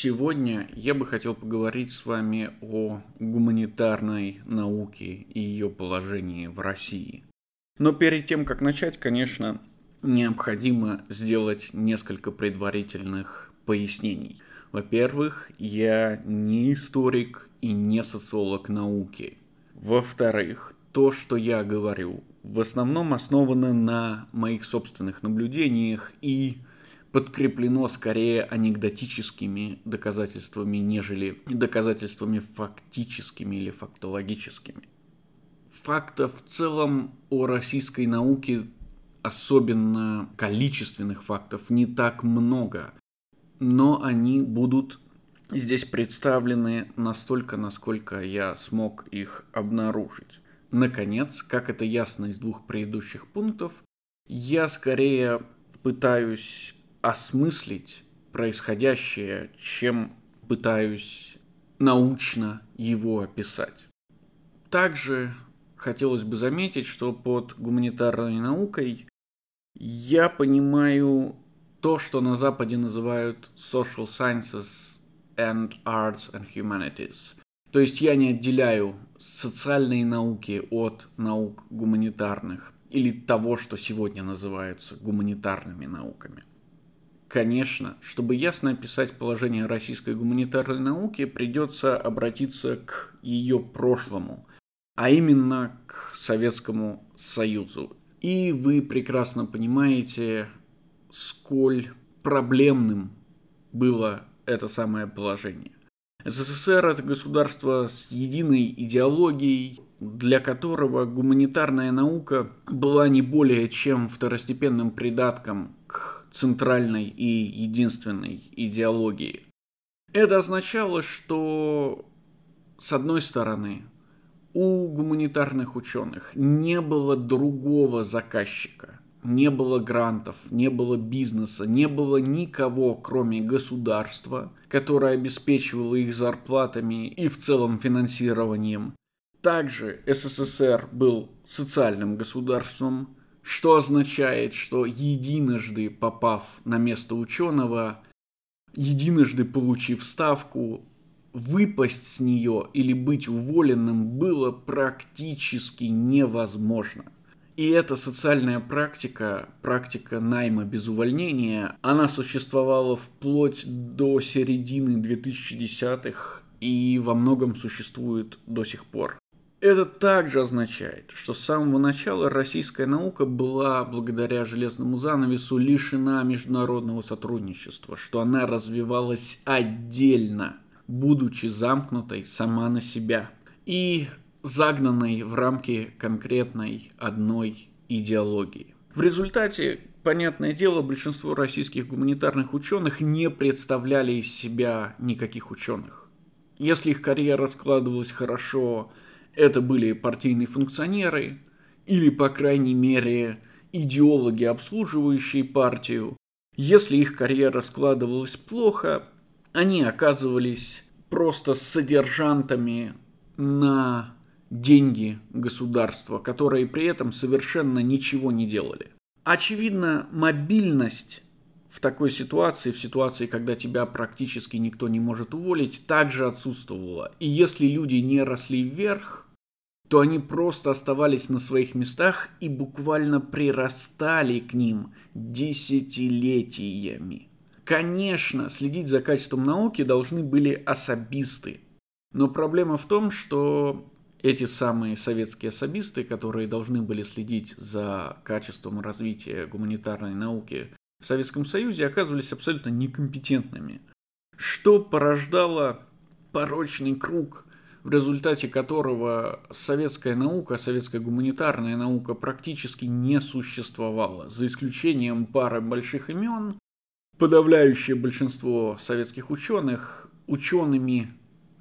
Сегодня я бы хотел поговорить с вами о гуманитарной науке и ее положении в России. Но перед тем, как начать, конечно, необходимо сделать несколько предварительных пояснений. Во-первых, я не историк и не социолог науки. Во-вторых, то, что я говорю, в основном основано на моих собственных наблюдениях и подкреплено скорее анекдотическими доказательствами, нежели доказательствами фактическими или фактологическими. Фактов в целом о российской науке, особенно количественных фактов, не так много, но они будут здесь представлены настолько, насколько я смог их обнаружить. Наконец, как это ясно из двух предыдущих пунктов, я скорее пытаюсь осмыслить происходящее, чем пытаюсь научно его описать. Также хотелось бы заметить, что под гуманитарной наукой я понимаю то, что на Западе называют social sciences and arts and humanities. То есть я не отделяю социальные науки от наук гуманитарных или того, что сегодня называются гуманитарными науками. Конечно, чтобы ясно описать положение российской гуманитарной науки, придется обратиться к ее прошлому, а именно к Советскому Союзу. И вы прекрасно понимаете, сколь проблемным было это самое положение. СССР – это государство с единой идеологией, для которого гуманитарная наука была не более чем второстепенным придатком к центральной и единственной идеологии. Это означало, что, с одной стороны, у гуманитарных ученых не было другого заказчика, не было грантов, не было бизнеса, не было никого, кроме государства, которое обеспечивало их зарплатами и в целом финансированием. Также СССР был социальным государством, что означает, что единожды попав на место ученого, единожды получив ставку, выпасть с нее или быть уволенным было практически невозможно. И эта социальная практика, практика найма без увольнения, она существовала вплоть до середины 2010-х и во многом существует до сих пор. Это также означает, что с самого начала российская наука была, благодаря железному занавесу, лишена международного сотрудничества, что она развивалась отдельно, будучи замкнутой сама на себя и загнанной в рамки конкретной одной идеологии. В результате, понятное дело, большинство российских гуманитарных ученых не представляли из себя никаких ученых. Если их карьера складывалась хорошо, это были партийные функционеры или, по крайней мере, идеологи, обслуживающие партию. Если их карьера складывалась плохо, они оказывались просто содержантами на деньги государства, которые при этом совершенно ничего не делали. Очевидно, мобильность в такой ситуации, в ситуации, когда тебя практически никто не может уволить, также отсутствовала. И если люди не росли вверх, то они просто оставались на своих местах и буквально прирастали к ним десятилетиями. Конечно, следить за качеством науки должны были особисты. Но проблема в том, что эти самые советские особисты, которые должны были следить за качеством развития гуманитарной науки в Советском Союзе, оказывались абсолютно некомпетентными. Что порождало порочный круг в результате которого советская наука, советская гуманитарная наука практически не существовала, за исключением пары больших имен. Подавляющее большинство советских ученых учеными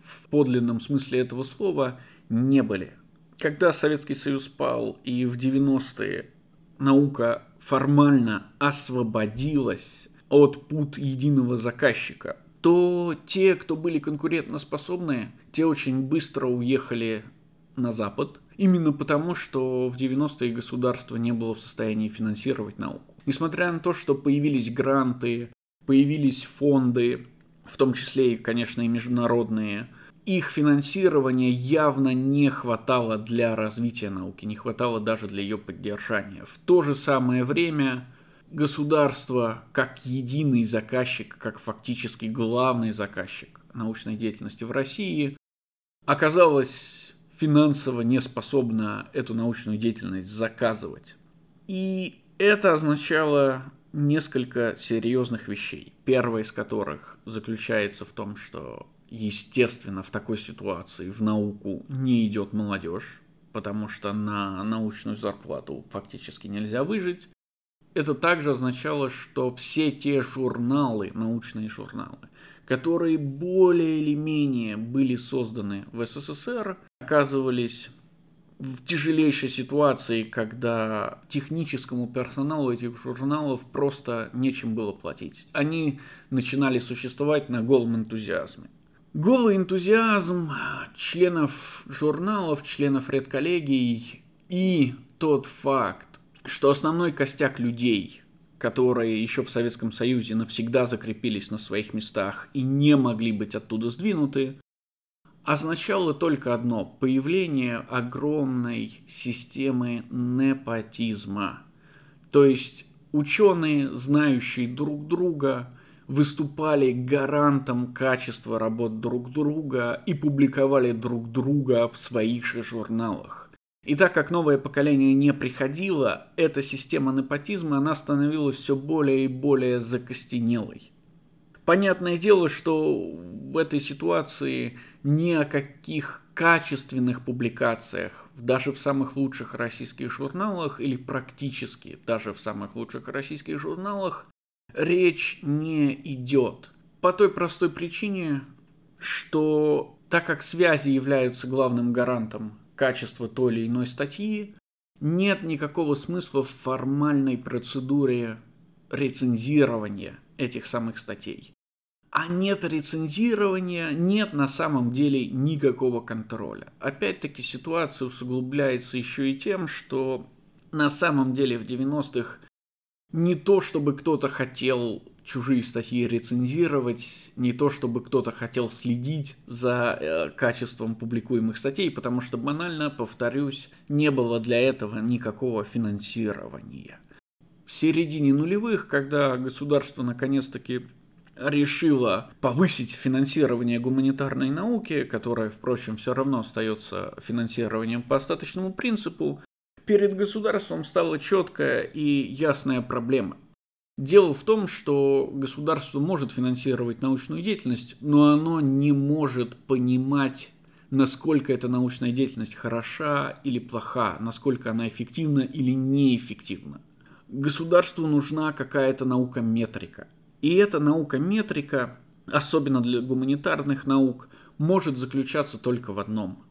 в подлинном смысле этого слова не были. Когда Советский Союз пал и в 90-е наука формально освободилась от пут единого заказчика – то те, кто были конкурентоспособны, те очень быстро уехали на Запад, именно потому, что в 90-е государство не было в состоянии финансировать науку. Несмотря на то, что появились гранты, появились фонды, в том числе и, конечно, и международные, их финансирования явно не хватало для развития науки, не хватало даже для ее поддержания. В то же самое время государство, как единый заказчик, как фактически главный заказчик научной деятельности в России, оказалось финансово не способно эту научную деятельность заказывать. И это означало несколько серьезных вещей. Первая из которых заключается в том, что, естественно, в такой ситуации в науку не идет молодежь, потому что на научную зарплату фактически нельзя выжить. Это также означало, что все те журналы, научные журналы, которые более или менее были созданы в СССР, оказывались в тяжелейшей ситуации, когда техническому персоналу этих журналов просто нечем было платить. Они начинали существовать на голом энтузиазме. Голый энтузиазм членов журналов, членов редколлегий и тот факт, что основной костяк людей, которые еще в Советском Союзе навсегда закрепились на своих местах и не могли быть оттуда сдвинуты, означало только одно – появление огромной системы непотизма. То есть ученые, знающие друг друга, выступали гарантом качества работ друг друга и публиковали друг друга в своих же журналах. И так как новое поколение не приходило, эта система непотизма, она становилась все более и более закостенелой. Понятное дело, что в этой ситуации ни о каких качественных публикациях, даже в самых лучших российских журналах или практически даже в самых лучших российских журналах речь не идет. По той простой причине, что так как связи являются главным гарантом качества той или иной статьи, нет никакого смысла в формальной процедуре рецензирования этих самых статей. А нет рецензирования, нет на самом деле никакого контроля. Опять-таки ситуация усугубляется еще и тем, что на самом деле в 90-х не то, чтобы кто-то хотел чужие статьи рецензировать, не то, чтобы кто-то хотел следить за э, качеством публикуемых статей, потому что банально, повторюсь, не было для этого никакого финансирования. В середине нулевых, когда государство наконец-таки решила повысить финансирование гуманитарной науки, которая, впрочем, все равно остается финансированием по остаточному принципу, перед государством стала четкая и ясная проблема. Дело в том, что государство может финансировать научную деятельность, но оно не может понимать, насколько эта научная деятельность хороша или плоха, насколько она эффективна или неэффективна. Государству нужна какая-то наука-метрика – и эта наука-метрика, особенно для гуманитарных наук, может заключаться только в одном,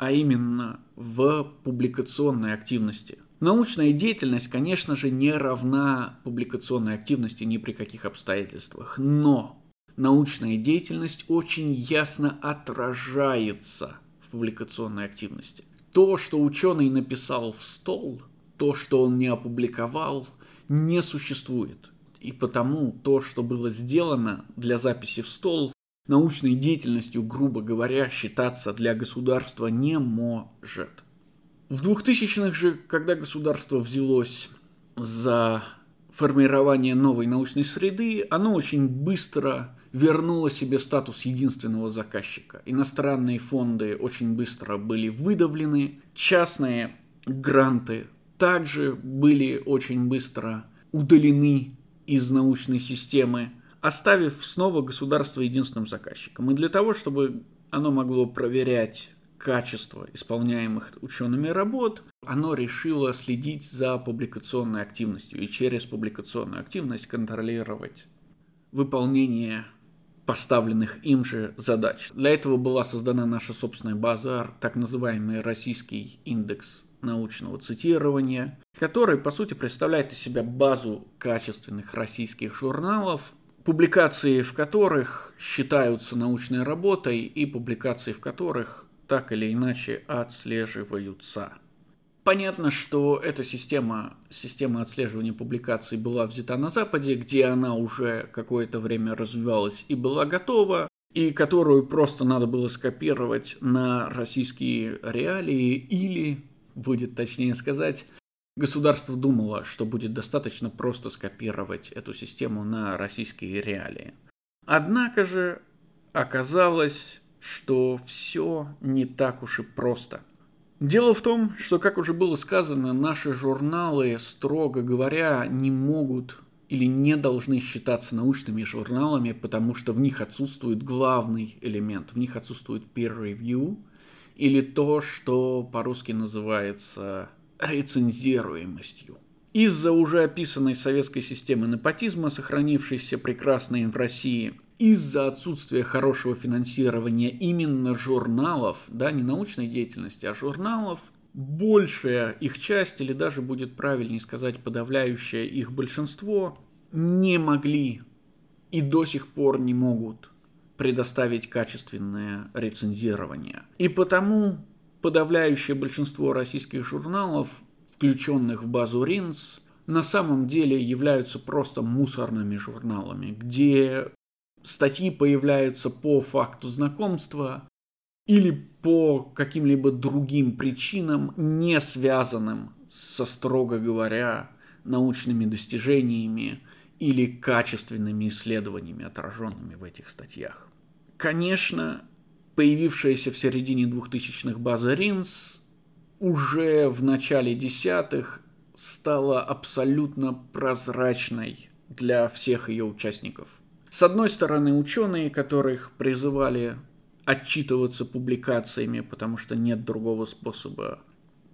а именно в публикационной активности. Научная деятельность, конечно же, не равна публикационной активности ни при каких обстоятельствах, но научная деятельность очень ясно отражается в публикационной активности. То, что ученый написал в стол, то, что он не опубликовал, не существует. И потому то, что было сделано для записи в стол, научной деятельностью, грубо говоря, считаться для государства не может. В 2000-х же, когда государство взялось за формирование новой научной среды, оно очень быстро вернуло себе статус единственного заказчика. Иностранные фонды очень быстро были выдавлены, частные гранты также были очень быстро удалены из научной системы, оставив снова государство единственным заказчиком. И для того, чтобы оно могло проверять качество исполняемых учеными работ, оно решило следить за публикационной активностью и через публикационную активность контролировать выполнение поставленных им же задач. Для этого была создана наша собственная база, так называемый российский индекс научного цитирования, который, по сути, представляет из себя базу качественных российских журналов, публикации в которых считаются научной работой и публикации в которых так или иначе отслеживаются. Понятно, что эта система, система отслеживания публикаций была взята на Западе, где она уже какое-то время развивалась и была готова, и которую просто надо было скопировать на российские реалии или, будет точнее сказать, государство думало, что будет достаточно просто скопировать эту систему на российские реалии. Однако же оказалось, что все не так уж и просто – Дело в том, что, как уже было сказано, наши журналы, строго говоря, не могут или не должны считаться научными журналами, потому что в них отсутствует главный элемент, в них отсутствует peer review, или то, что по-русски называется рецензируемостью. Из-за уже описанной советской системы непотизма, сохранившейся прекрасной в России, из-за отсутствия хорошего финансирования именно журналов, да, не научной деятельности, а журналов, большая их часть, или даже будет правильнее сказать подавляющее их большинство, не могли и до сих пор не могут предоставить качественное рецензирование. И потому подавляющее большинство российских журналов, включенных в базу РИНС, на самом деле являются просто мусорными журналами, где статьи появляются по факту знакомства или по каким-либо другим причинам, не связанным со, строго говоря, научными достижениями или качественными исследованиями, отраженными в этих статьях. Конечно, появившаяся в середине 2000-х база РИНС уже в начале десятых стала абсолютно прозрачной для всех ее участников. С одной стороны, ученые, которых призывали отчитываться публикациями, потому что нет другого способа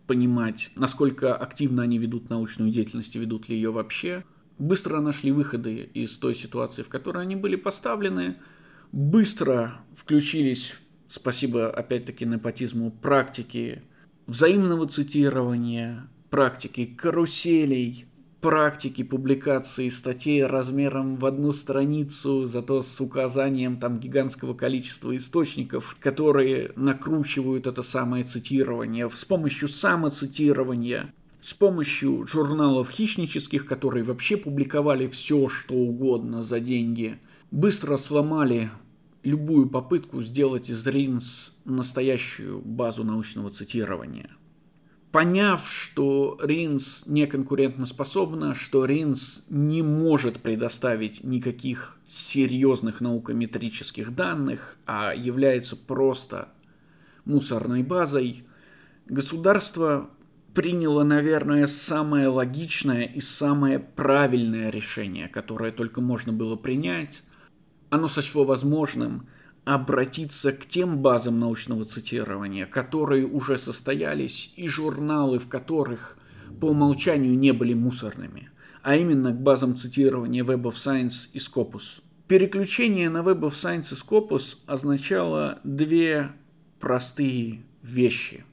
понимать, насколько активно они ведут научную деятельность и ведут ли ее вообще, быстро нашли выходы из той ситуации, в которой они были поставлены, быстро включились, спасибо опять-таки непотизму, практики взаимного цитирования, практики каруселей, практики публикации статей размером в одну страницу, зато с указанием там гигантского количества источников, которые накручивают это самое цитирование. С помощью самоцитирования, с помощью журналов хищнических, которые вообще публиковали все, что угодно за деньги, быстро сломали любую попытку сделать из РИНС настоящую базу научного цитирования – поняв, что Ринс не конкурентоспособна, что Ринс не может предоставить никаких серьезных наукометрических данных, а является просто мусорной базой, государство приняло, наверное, самое логичное и самое правильное решение, которое только можно было принять. Оно сочло возможным – обратиться к тем базам научного цитирования, которые уже состоялись, и журналы, в которых по умолчанию не были мусорными, а именно к базам цитирования Web of Science и Scopus. Переключение на Web of Science и Scopus означало две простые вещи.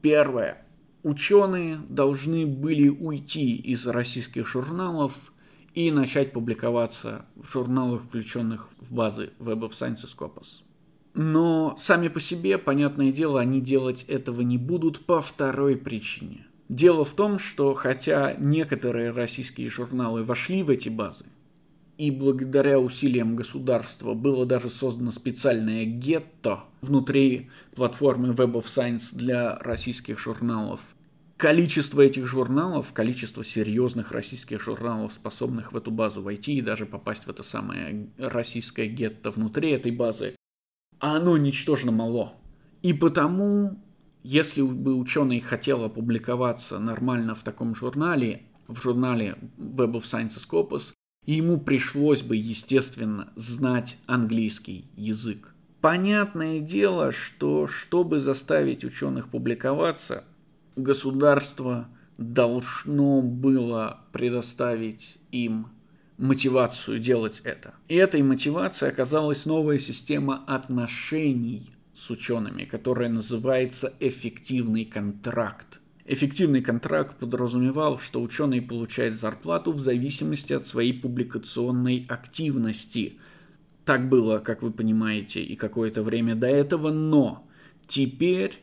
Первое. Ученые должны были уйти из российских журналов и начать публиковаться в журналах, включенных в базы Web of Science и Scopus. Но сами по себе, понятное дело, они делать этого не будут по второй причине. Дело в том, что хотя некоторые российские журналы вошли в эти базы, и благодаря усилиям государства было даже создано специальное гетто внутри платформы Web of Science для российских журналов, количество этих журналов, количество серьезных российских журналов, способных в эту базу войти и даже попасть в это самое российское гетто внутри этой базы, оно ничтожно мало. И потому, если бы ученый хотел опубликоваться нормально в таком журнале, в журнале Web of Science Scopus, ему пришлось бы, естественно, знать английский язык. Понятное дело, что чтобы заставить ученых публиковаться, государство должно было предоставить им мотивацию делать это. И этой мотивацией оказалась новая система отношений с учеными, которая называется эффективный контракт. Эффективный контракт подразумевал, что ученый получает зарплату в зависимости от своей публикационной активности. Так было, как вы понимаете, и какое-то время до этого, но теперь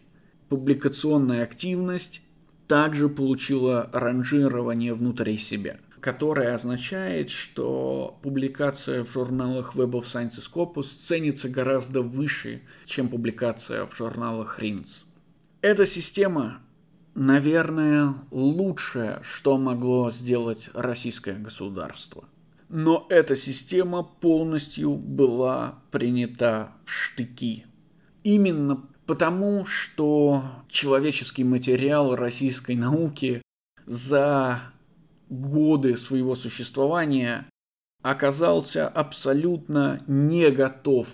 публикационная активность также получила ранжирование внутри себя, которое означает, что публикация в журналах Web of Science Scopus ценится гораздо выше, чем публикация в журналах RINS. Эта система, наверное, лучшее, что могло сделать российское государство. Но эта система полностью была принята в штыки. Именно потому, что человеческий материал российской науки за годы своего существования оказался абсолютно не готов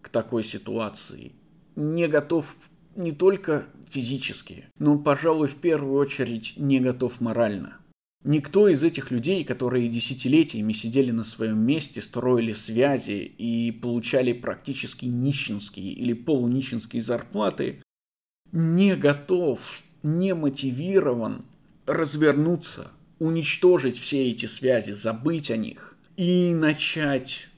к такой ситуации. Не готов не только физически, но, пожалуй, в первую очередь не готов морально. Никто из этих людей, которые десятилетиями сидели на своем месте, строили связи и получали практически нищенские или полунищенские зарплаты, не готов, не мотивирован развернуться, уничтожить все эти связи, забыть о них и начать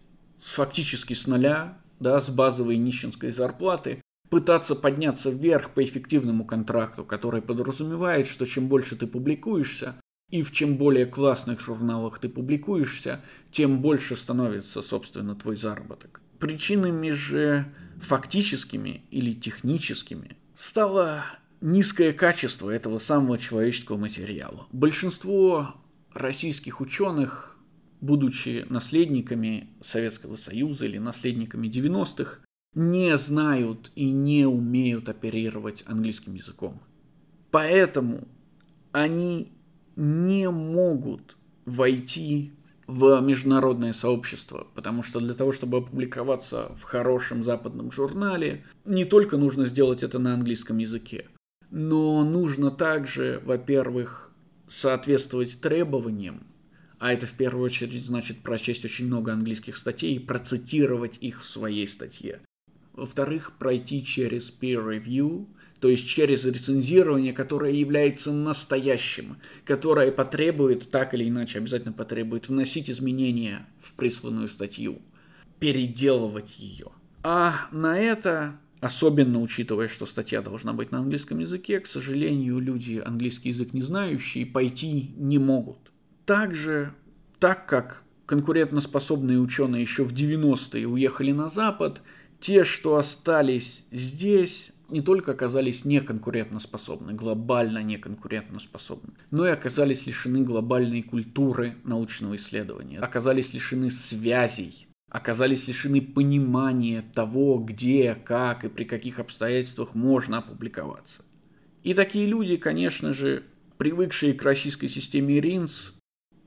фактически с нуля, да, с базовой нищенской зарплаты, пытаться подняться вверх по эффективному контракту, который подразумевает, что чем больше ты публикуешься, и в чем более классных журналах ты публикуешься, тем больше становится, собственно, твой заработок. Причинами же фактическими или техническими стало низкое качество этого самого человеческого материала. Большинство российских ученых, будучи наследниками Советского Союза или наследниками 90-х, не знают и не умеют оперировать английским языком. Поэтому они не могут войти в международное сообщество, потому что для того, чтобы опубликоваться в хорошем западном журнале, не только нужно сделать это на английском языке, но нужно также, во-первых, соответствовать требованиям, а это в первую очередь значит прочесть очень много английских статей и процитировать их в своей статье. Во-вторых, пройти через peer review – то есть через рецензирование, которое является настоящим, которое потребует, так или иначе обязательно потребует, вносить изменения в присланную статью, переделывать ее. А на это, особенно учитывая, что статья должна быть на английском языке, к сожалению, люди английский язык не знающие пойти не могут. Также, так как конкурентоспособные ученые еще в 90-е уехали на Запад, те, что остались здесь, не только оказались неконкурентоспособны, глобально неконкурентоспособны, но и оказались лишены глобальной культуры научного исследования, оказались лишены связей, оказались лишены понимания того, где, как и при каких обстоятельствах можно опубликоваться. И такие люди, конечно же, привыкшие к российской системе РИНС,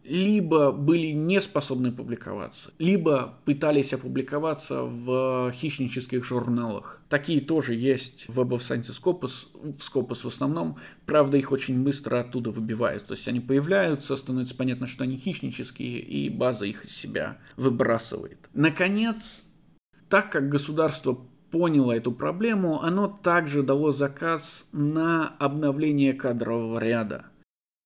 либо были не способны публиковаться, либо пытались опубликоваться в хищнических журналах. Такие тоже есть в Web of Science Scopus, в Scopus в основном, правда их очень быстро оттуда выбивают, то есть они появляются, становится понятно, что они хищнические, и база их из себя выбрасывает. Наконец, так как государство поняло эту проблему, оно также дало заказ на обновление кадрового ряда –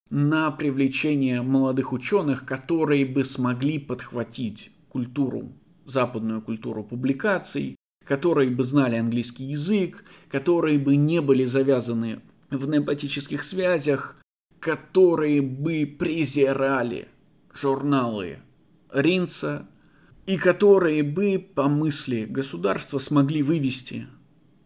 на привлечение молодых ученых, которые бы смогли подхватить культуру, западную культуру публикаций, которые бы знали английский язык, которые бы не были завязаны в непатических связях, которые бы презирали журналы Ринца и которые бы, по мысли государства, смогли вывести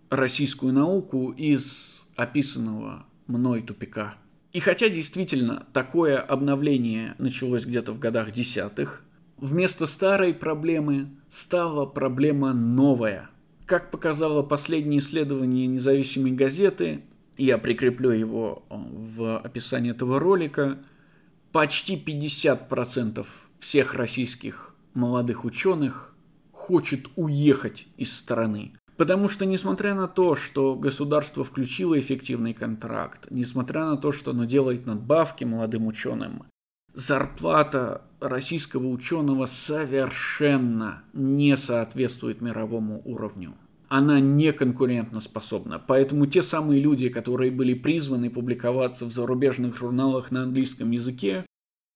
российскую науку из описанного мной тупика. И хотя действительно такое обновление началось где-то в годах десятых, вместо старой проблемы стала проблема новая. Как показало последнее исследование независимой газеты, я прикреплю его в описании этого ролика, почти 50% всех российских молодых ученых хочет уехать из страны. Потому что, несмотря на то, что государство включило эффективный контракт, несмотря на то, что оно делает надбавки молодым ученым, зарплата российского ученого совершенно не соответствует мировому уровню. Она не конкурентоспособна. Поэтому те самые люди, которые были призваны публиковаться в зарубежных журналах на английском языке,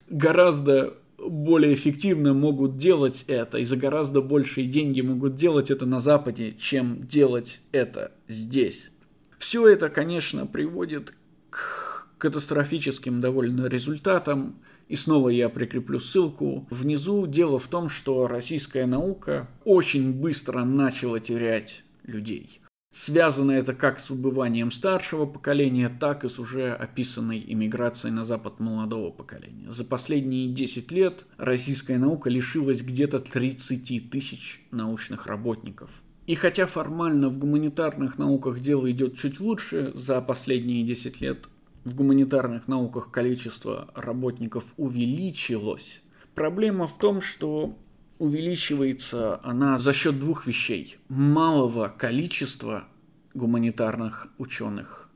гораздо более эффективно могут делать это и за гораздо большие деньги могут делать это на Западе, чем делать это здесь. Все это, конечно, приводит к катастрофическим довольно результатам. И снова я прикреплю ссылку внизу. Дело в том, что российская наука очень быстро начала терять людей. Связано это как с выбыванием старшего поколения, так и с уже описанной иммиграцией на Запад молодого поколения. За последние 10 лет российская наука лишилась где-то 30 тысяч научных работников. И хотя формально в гуманитарных науках дело идет чуть лучше за последние 10 лет, в гуманитарных науках количество работников увеличилось. Проблема в том, что увеличивается она за счет двух вещей. Малого количества гуманитарных ученых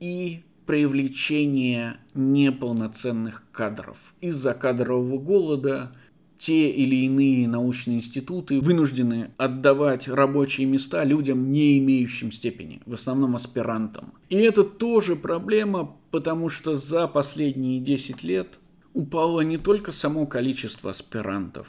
и привлечения неполноценных кадров. Из-за кадрового голода те или иные научные институты вынуждены отдавать рабочие места людям, не имеющим степени, в основном аспирантам. И это тоже проблема, потому что за последние 10 лет упало не только само количество аспирантов,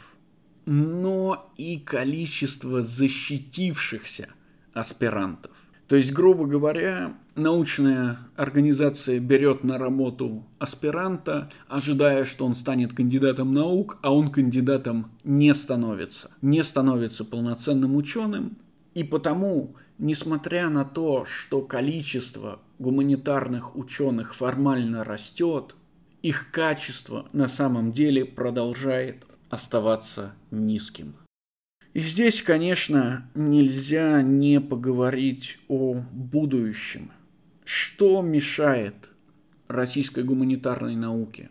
но и количество защитившихся аспирантов. То есть, грубо говоря, научная организация берет на работу аспиранта, ожидая, что он станет кандидатом наук, а он кандидатом не становится. Не становится полноценным ученым. И потому, несмотря на то, что количество гуманитарных ученых формально растет, их качество на самом деле продолжает оставаться низким. И здесь, конечно, нельзя не поговорить о будущем. Что мешает российской гуманитарной науке?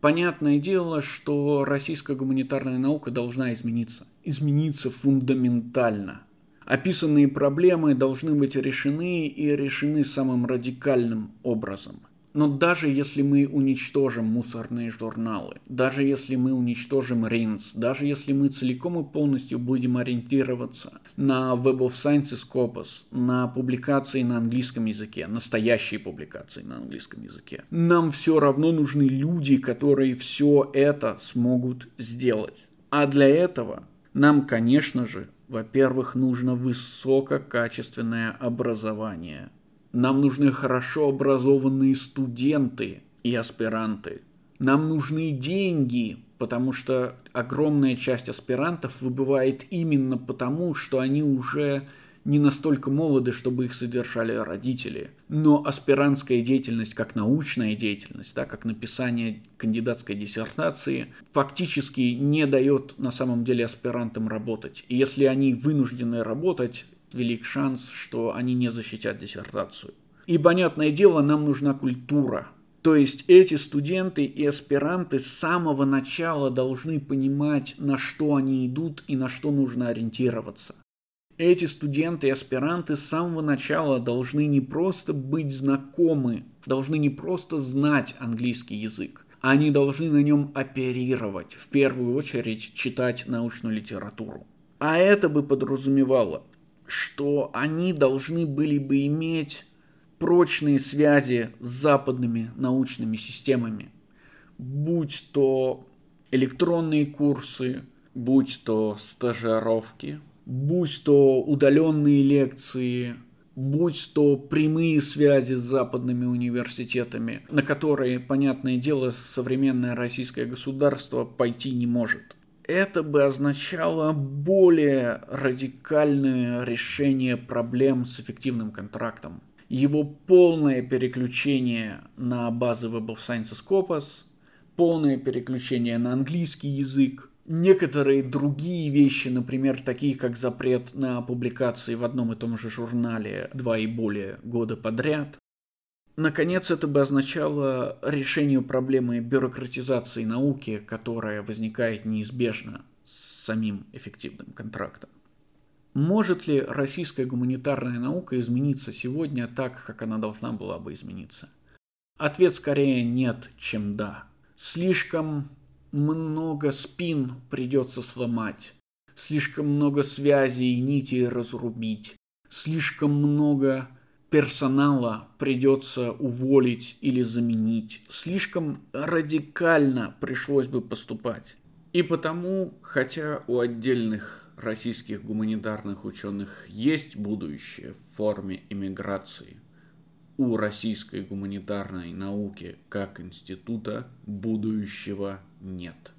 Понятное дело, что российская гуманитарная наука должна измениться. Измениться фундаментально. Описанные проблемы должны быть решены и решены самым радикальным образом. Но даже если мы уничтожим мусорные журналы, даже если мы уничтожим РИНС, даже если мы целиком и полностью будем ориентироваться на Web of Science и Scopus, на публикации на английском языке, настоящие публикации на английском языке, нам все равно нужны люди, которые все это смогут сделать. А для этого нам, конечно же, во-первых, нужно высококачественное образование – нам нужны хорошо образованные студенты и аспиранты. Нам нужны деньги, потому что огромная часть аспирантов выбывает именно потому, что они уже не настолько молоды, чтобы их содержали родители. Но аспирантская деятельность, как научная деятельность, да, как написание кандидатской диссертации, фактически не дает на самом деле аспирантам работать. И если они вынуждены работать, велик шанс, что они не защитят диссертацию. И, понятное дело, нам нужна культура. То есть эти студенты и аспиранты с самого начала должны понимать, на что они идут и на что нужно ориентироваться. Эти студенты и аспиранты с самого начала должны не просто быть знакомы, должны не просто знать английский язык, они должны на нем оперировать, в первую очередь читать научную литературу. А это бы подразумевало что они должны были бы иметь прочные связи с западными научными системами, будь то электронные курсы, будь то стажировки, будь то удаленные лекции, будь то прямые связи с западными университетами, на которые, понятное дело, современное российское государство пойти не может это бы означало более радикальное решение проблем с эффективным контрактом. Его полное переключение на базы Web of Science Scopus, полное переключение на английский язык, некоторые другие вещи, например, такие как запрет на публикации в одном и том же журнале два и более года подряд, Наконец, это бы означало решение проблемы бюрократизации науки, которая возникает неизбежно с самим эффективным контрактом. Может ли российская гуманитарная наука измениться сегодня так, как она должна была бы измениться? Ответ скорее нет, чем да. Слишком много спин придется сломать, слишком много связей и нитей разрубить, слишком много персонала придется уволить или заменить. Слишком радикально пришлось бы поступать. И потому, хотя у отдельных российских гуманитарных ученых есть будущее в форме иммиграции, у российской гуманитарной науки как института будущего нет.